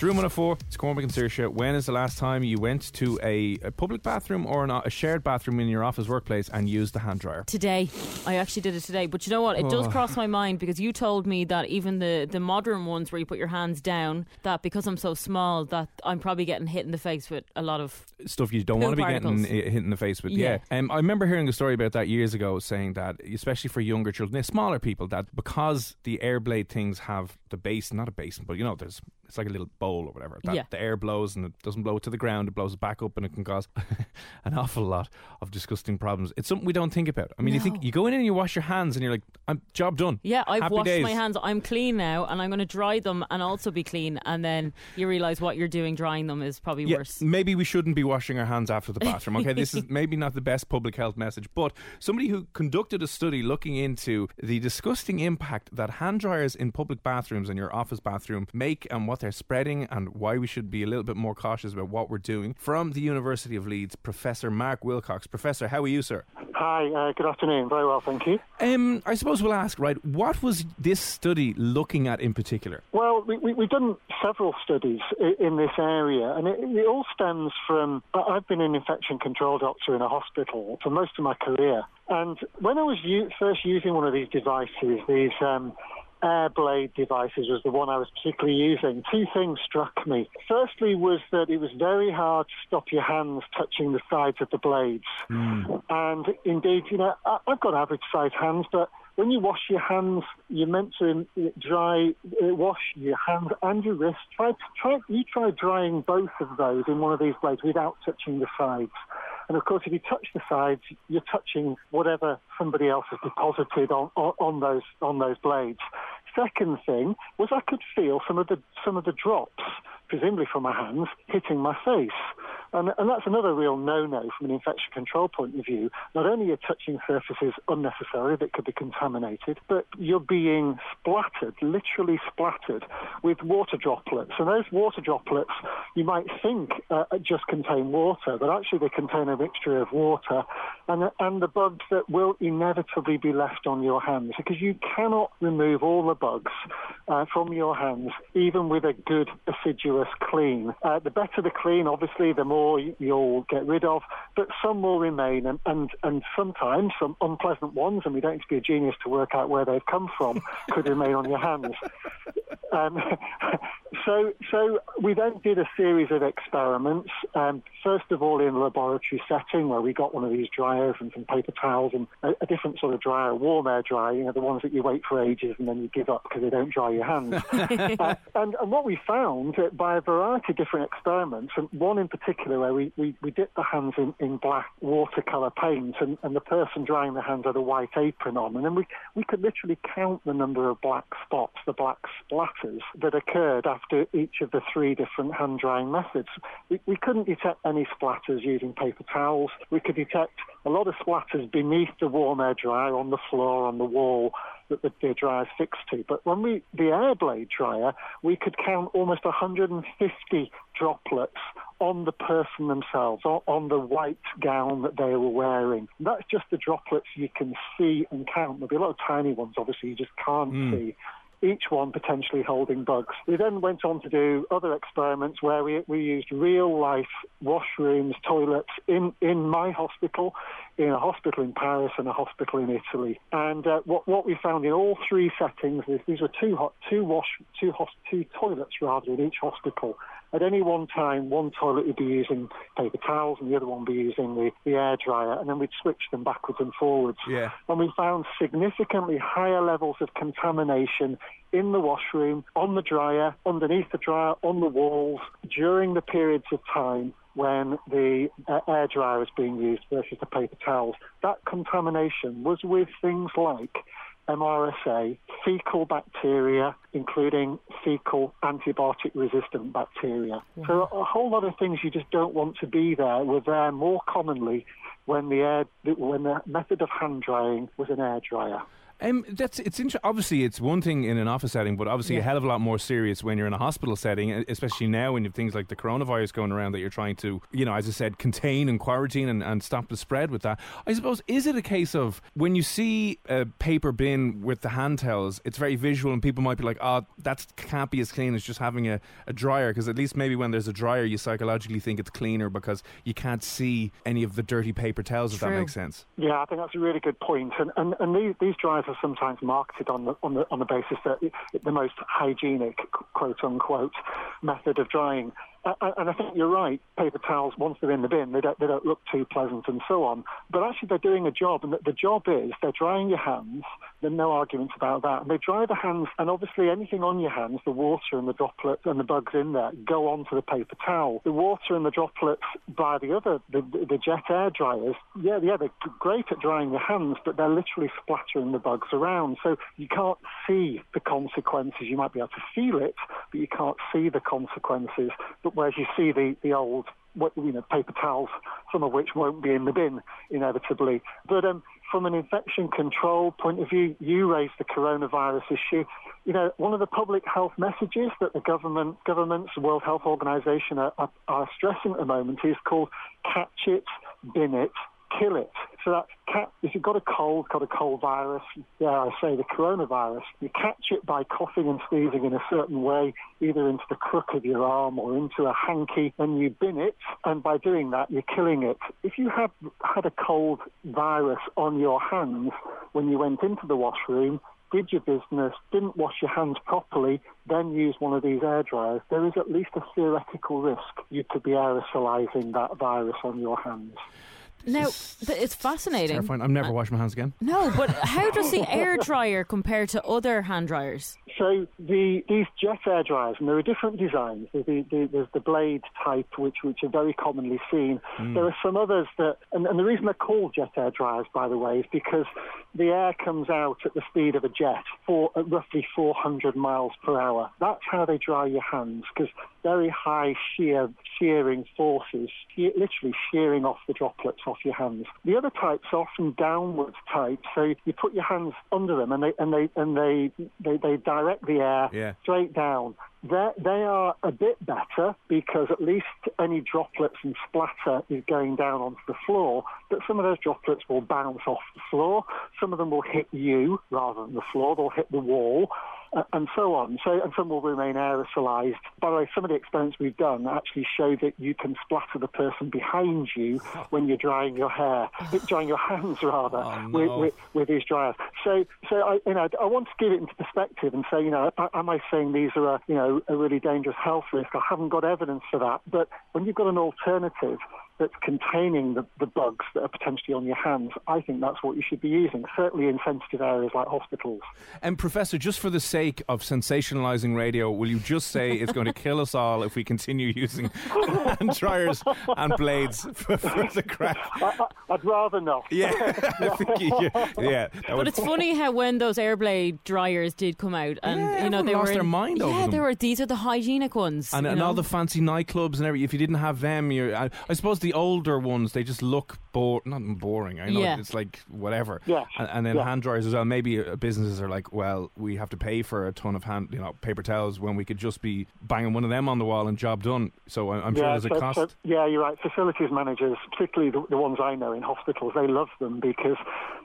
It's Room 104. It's Cormac and Saoirse. When is the last time you went to a, a public bathroom or an, a shared bathroom in your office workplace and used the hand dryer? Today, I actually did it today. But you know what? It does Oh. cross my mind because you told me that even the the modern ones where you put your hands down, that because I'm so small, that I'm probably getting hit in the face with a lot of Stuff you don't Poo want to be particles. getting i- hit in the face with. Yeah. Yeah. Um, I remember hearing a story about that years ago saying that, especially for younger children, smaller people, that because the air blade things have the base, not a basin, but you know, there's it's like a little bowl or whatever. That Yeah. The air blows and it doesn't blow it to the ground, it blows back up and it can cause an awful lot of disgusting problems. It's something we don't think about. I mean, you think you go in and you wash your hands and you're like, I'm job done. Yeah, I've Happy washed days. my hands. I'm clean now, and I'm going to dry them and also be clean. And then you realise what you're doing drying them is probably Yeah, worse. maybe we shouldn't be washing our hands after the bathroom. Okay, this is maybe not the best public health message, but somebody who conducted a study looking into the disgusting impact that hand dryers in public bathrooms and your office bathroom make and what they're spreading and why we should be a little bit more cautious about what we're doing. From the University of Leeds, Professor Mark Wilcox. Professor, how are you, sir? Hi, uh, good afternoon. Very well, thank you. Um, I suppose we'll ask, right, what was this study looking at in particular? Well, we, we, we've done several studies i- in this area, and it, it all stems from. I've been an infection control doctor in a hospital for most of my career, and when I was u- first using one of these devices, these um, air blade devices was the one I was particularly using. Two things struck me. Firstly, was that it was very hard to stop your hands touching the sides of the blades. And indeed, you know, I, I've got average sized hands, but when you wash your hands, you're meant to uh, dry, uh, wash your hands and your wrists. Try, try, you try drying both of those in one of these blades without touching the sides. And of course, if you touch the sides, you're touching whatever somebody else has deposited on, on, on those on those blades. Second thing was I could feel some of the some of the drops, presumably from my hands, hitting my face. And, and that's another real no-no from an infection control point of view. Not only are touching surfaces unnecessarily that could be contaminated, but you're being splattered, literally splattered, with water droplets. And those water droplets, you might think uh, just contain water, but actually they contain a mixture of water and, and the bugs that will inevitably be left on your hands because you cannot remove all the bugs uh, from your hands, even with a good assiduous clean. Uh, the better the clean, obviously, the more you'll get rid of, but some will remain, and, and, and sometimes some unpleasant ones, and we don't need to be a genius to work out where they've come from, could remain on your hands. Um, so, so we then did a series of experiments. Um, first of all, in a laboratory setting where we got one of these dryers and some paper towels and a, a different sort of dryer, warm air dryer. You know, the ones that you wait for ages and then you give up because they don't dry your hands. uh, and, and what we found uh, by a variety of different experiments, and one in particular where we, we, we dipped the hands in, in black watercolour paint, and, and the person drying the hands had a white apron on, and then we we could literally count the number of black spots, the black splatters that occurred after each of the three different hand drying methods. We, we couldn't detect any splatters using paper towels. We could detect a lot of splatters beneath the warm air dryer on the floor, on the wall that the, the is fixed to. But when we, the air blade dryer, we could count almost 150 droplets on the person themselves, on, on the white gown that they were wearing. And that's just the droplets you can see and count. There'll be a lot of tiny ones, obviously, you just can't hmm. see. Each one potentially holding bugs. We then went on to do other experiments where we, we used real life washrooms, toilets in, in my hospital, in a hospital in Paris and a hospital in Italy. And uh, what, what we found in all three settings is these were two, hot, two, wash, two, hos- two toilets rather in each hospital. At any one time, one toilet would be using paper towels and the other one would be using the, the air dryer, and then we'd switch them backwards and forwards. Yeah. And we found significantly higher levels of contamination in the washroom, on the dryer, underneath the dryer, on the walls, during the periods of time when the uh, air dryer is being used versus the paper towels. That contamination was with things like MRSA, fecal bacteria, including fecal antibiotic resistant bacteria. So a whole lot of things you just don't want to be there were there more commonly when the air when the method of hand drying was an air dryer. Um, that's it's inter- obviously it's one thing in an office setting, but obviously a hell of a lot more serious when you're in a hospital setting, especially now when you have things like the coronavirus going around that you're trying to, you know, as I said, contain and quarantine and, and stop the spread with that. I suppose is it a case of when you see a paper bin with the hand towels, it's very visual and people might be like, oh, that can't be as clean as just having a, a dryer because at least maybe when there's a dryer, you psychologically think it's cleaner because you can't see any of the dirty paper towels. If that makes sense. Yeah, I think that's a really good point. And and, and these, these dryers are sometimes marketed on the on the on the basis that the most hygienic, quote unquote, method of drying. And I think you're right. Paper towels, once they're in the bin, they don't they don't look too pleasant and so on. But actually, they're doing a job, and the, job is they're drying your hands. There's no arguments about that. And they dry the hands, and obviously anything on your hands, the water and the droplets and the bugs in there, go onto the paper towel. The water and the droplets by the other, the, the jet air dryers, yeah, yeah, they're great at drying your hands, but they're literally splattering the bugs around. So you can't see the consequences. You might be able to feel it, but you can't see the consequences. But whereas you see the, the old you know, paper towels, some of which won't be in the bin inevitably. But um, from an infection control point of view, you raised the coronavirus issue. You know, one of the public health messages that the government, governments, the World Health Organization are, are, are stressing at the moment is called catch it, bin it, kill it. So that's cat, if you've got a cold, got a cold virus, yeah, I say the coronavirus, you catch it by coughing and sneezing in a certain way, either into the crook of your arm or into a hanky, and you bin it, and by doing that, you're killing it. If you have had a cold virus on your hands when you went into the washroom, did your business, didn't wash your hands properly, then use one of these air dryers, there is at least a theoretical risk you could be aerosolizing that virus on your hands. Now, th- it's fascinating. Terrifying. I'm never uh, washing my hands again. No, but how does the air dryer compare to other hand dryers? So the these jet air dryers, and there are different designs. There's the, the, there's the blade type, which which are very commonly seen. Hmm. There are some others that, and, and the reason they're called jet air dryers, by the way, is because the air comes out at the speed of a jet, for at roughly 400 miles per hour. That's how they dry your hands, because very high shear shearing forces, literally shearing off the droplets off your hands. The other types are often downward types, so you put your hands under them, and they and they and they they, they direct the air Yeah. straight down. They're, they are a bit better because at least any droplets and splatter is going down onto the floor, but some of those droplets will bounce off the floor. Some of them will hit you rather than the floor. They'll hit the wall. Uh, and so on. So, and some will remain aerosolized. By the way, some of the experiments we've done actually show that you can splatter the person behind you when you're drying your hair, drying your hands rather, Oh, with, no. with, with these dryers. So, so I, you know, I want to give it into perspective and say, you know, am I saying these are a, you know, a really dangerous health risk? I haven't got evidence for that. But when you've got an alternative that's containing the, the bugs that are potentially on your hands, I think that's what you should be using, certainly in sensitive areas like hospitals. And Professor, just for the sake of sensationalizing radio, will you just say it's going to kill us all if we continue using hand dryers and blades for, for the crack? I, I, I'd rather not. Yeah, I think you, yeah. But would- it's funny how when those airblade dryers did come out, and Yeah, you know they lost were their mind yeah, over they them. were. These are the hygienic ones, and, you and all the fancy nightclubs and everything. If you didn't have them, you're. I, I suppose the the older ones they just look bore not boring. I know Yeah. it's like whatever. Yeah. And, and then Yeah. hand dryers as well. Maybe uh, businesses are like, well, we have to pay for a ton of hand, you know, paper towels when we could just be banging one of them on the wall and job done. So I- I'm sure there's a so- cost. so- yeah, you're right. Facilities managers, particularly the, the ones I know in hospitals, they love them because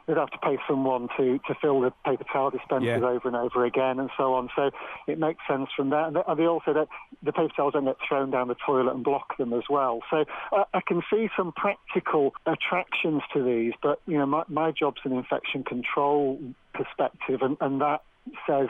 they'd have to pay someone to, to fill the paper towel dispensers Yeah. over and over again and so on. So it makes sense from that. And they, and they also, that the paper towels don't get thrown down the toilet and block them as well. So uh, I can see some practical attractions to these, but, you know, my, my job's an infection control perspective, and, and that says,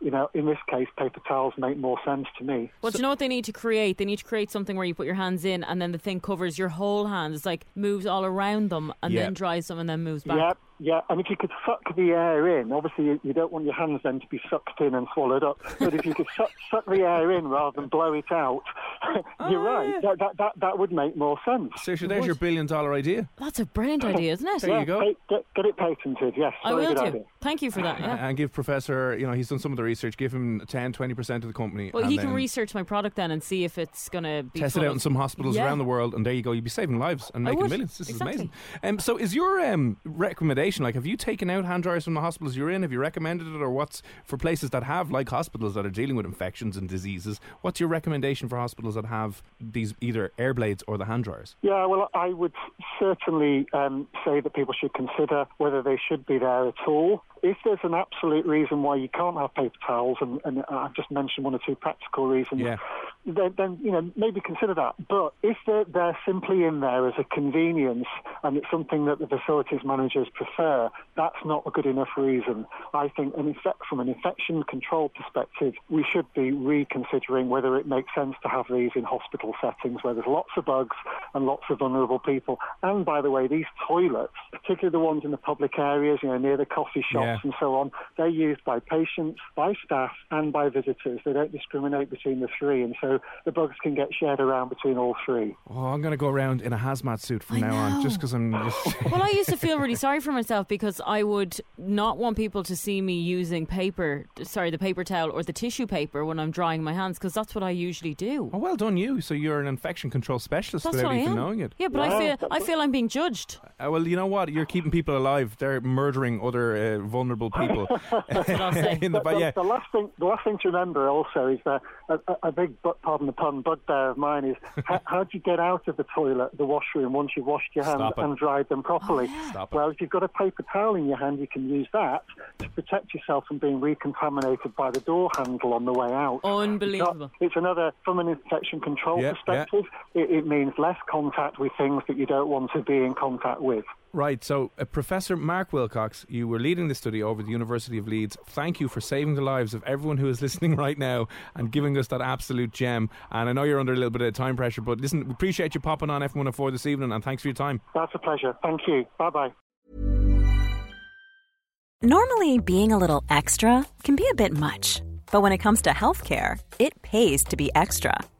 you know, in this case, paper towels make more sense to me. Well, do you know what they need to create? They need to create something where you put your hands in and then the thing covers your whole hand. It's like moves all around them and Yeah. then dries them and then moves back. Yeah, yeah. And if you could suck the air in, obviously you, don't want your hands then to be sucked in and swallowed up. But if you could suck, suck the air in rather than blow it out, you're right. That, that, that, that would make more sense. Seriously, there's your billion dollar idea. That's a brilliant idea, isn't it? There you go. pa- Get, get it patented, yes. I very will good do. idea. Thank you for that. Yeah. And give Professor, you know, he's done some of the research. Give him 10, 20% of the company. Well, and he can then research my product then and see if it's going to be Test it full out of- in some hospitals Yeah. around the world, and there you go. You'd be saving lives and I making would. millions. This Exactly. is amazing. Um, so, is your um, recommendation like? Have you taken out hand dryers from the hospitals you're in? Have you recommended it, or what's for places that have like hospitals that are dealing with infections and diseases? What's your recommendation for hospitals that have these either air blades or the hand dryers? Yeah, well, I would certainly um, say that people should consider whether they should be there at all. If there's an absolute reason why you can't have paper towels, and, and I've just mentioned one or two practical reasons, Yeah. then, then you know maybe consider that. But if they're, they're simply in there as a convenience and it's something that the facilities managers prefer, that's not a good enough reason. I think an effect, from an infection control perspective, we should be reconsidering whether it makes sense to have these in hospital settings where there's lots of bugs and lots of vulnerable people. And by the way, these toilets, particularly the ones in the public areas, you know, near the coffee shops Yeah. And so on, they're used by patients, by staff, and by visitors. They don't discriminate between the three, and so the bugs can get shared around between all three. Oh, I'm going to go around in a hazmat suit from I now on, just because I'm just. Well, I used to feel really sorry for myself because I would not want people to see me using paper, sorry, the paper towel or the tissue paper when I'm drying my hands because that's what I usually do. Oh, well done, you. So you're an infection control specialist That's without what I even am. knowing it. Yeah, but I feel I feel I'm being judged. Uh, well, you know what? You're keeping people alive. They're murdering other uh, vulnerable people. That's what I'll say. in the, The, but yeah, the last thing, the last thing to remember also is that a, a, a big, bu- pardon the pun, bugbear of mine is how, how do you get out of the toilet, the washroom, once you've washed your hands and dried them properly? Oh, Stop it. Well, if you've got a paper towel in your hand, you can use that to protect yourself from being recontaminated by the door handle on the way out. Unbelievable. It's another, from an infection control Yeah, perspective, It, it means less contact with things that you don't want to be in contact with. Right, so uh, Professor Mark Wilcox, you were leading the study over the University of Leeds. Thank you for saving the lives of everyone who is listening right now and giving us that absolute gem. And I know you're under a little bit of time pressure, but listen, we appreciate you popping on FM104 this evening and thanks for your time. That's a pleasure. Thank you. Bye bye. Normally, being a little extra can be a bit much, but when it comes to healthcare, it pays to be extra.